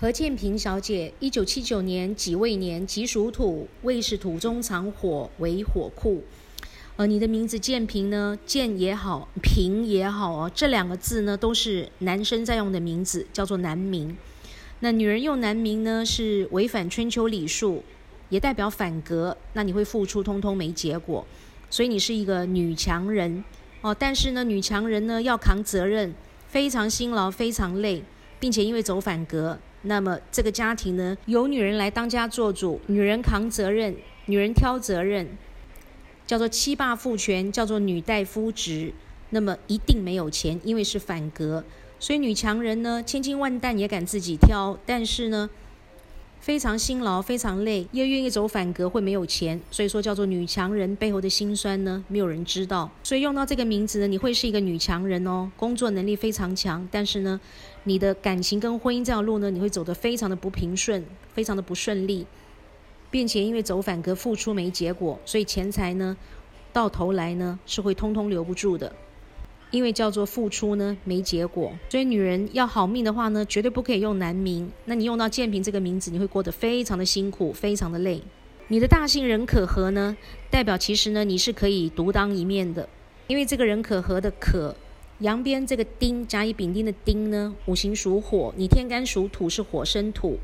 何建平小姐，一九七九年己未年，己属土，未是土中藏火，为火库。呃，你的名字建平呢，建也好，平也好哦，这两个字呢，都是男生在用的名字，叫做男名。那女人用男名呢，是违反春秋礼数，也代表反格。那你会付出，通通没结果，所以你是一个女强人哦。但是呢，女强人呢要扛责任，非常辛劳，非常累，并且因为走反格。那么这个家庭呢，由女人来当家做主，女人扛责任，女人挑责任，叫做妻霸父权，叫做女代夫职。那么一定没有钱，因为是反格，所以女强人呢，千金万担也敢自己挑，但是呢，非常辛劳，非常累，又愿意走反格，会没有钱。所以说叫做女强人背后的辛酸呢，没有人知道。所以用到这个名字呢，你会是一个女强人哦，工作能力非常强，但是呢。你的感情跟婚姻这条路呢，你会走得非常的不平顺，非常的不顺利，并且因为走反格，付出没结果，所以钱财呢，到头来呢是会通通留不住的，因为叫做付出呢没结果，所以女人要好命的话呢，绝对不可以用男名。那你用到建平这个名字，你会过得非常的辛苦，非常的累。你的大姓人可和呢，代表其实呢你是可以独当一面的，因为这个人可和的可。阳边这个丁，甲乙丙丁的丁呢，五行属火，你天干属土，是火生土，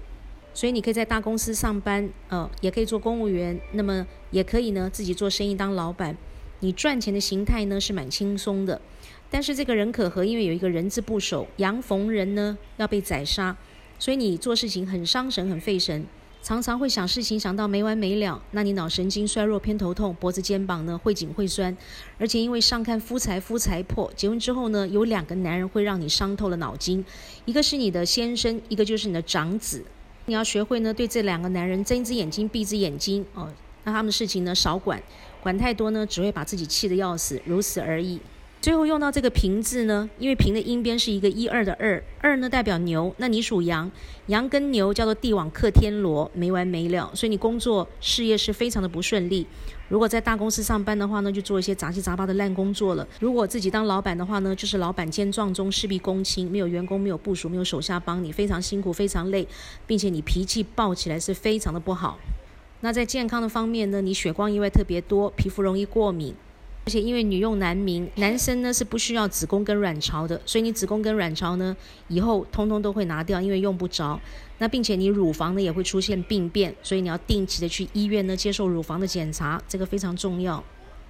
所以你可以在大公司上班，呃，也可以做公务员，那么也可以呢自己做生意当老板，你赚钱的形态呢是蛮轻松的。但是这个人可和，因为有一个人字部首，阳逢人呢要被宰杀，所以你做事情很伤神，很费神。常常会想事情想到没完没了，那你脑神经衰弱、偏头痛，脖子、肩膀呢会紧会酸，而且因为上看夫财夫财破，结婚之后呢，有两个男人会让你伤透了脑筋，一个是你的先生，一个就是你的长子。你要学会呢对这两个男人睁一只眼睛闭一只眼睛哦，让他们的事情呢少管，管太多呢只会把自己气得要死，如此而已。最后用到这个平字呢，因为平的音边是一个一二的二，二呢代表牛，那你属羊，羊跟牛叫做地网克天罗，没完没了，所以你工作事业是非常的不顺利。如果在大公司上班的话呢，就做一些杂七杂八的烂工作了；如果自己当老板的话呢，就是老板兼壮中，事必躬亲，没有员工，没有部署，没有手下帮你，非常辛苦，非常累，并且你脾气暴起来是非常的不好。那在健康的方面呢，你血光意外特别多，皮肤容易过敏。而且因为女用男名，男生呢是不需要子宫跟卵巢的，所以你子宫跟卵巢呢以后通通都会拿掉，因为用不着。那并且你乳房呢也会出现病变，所以你要定期的去医院呢接受乳房的检查，这个非常重要。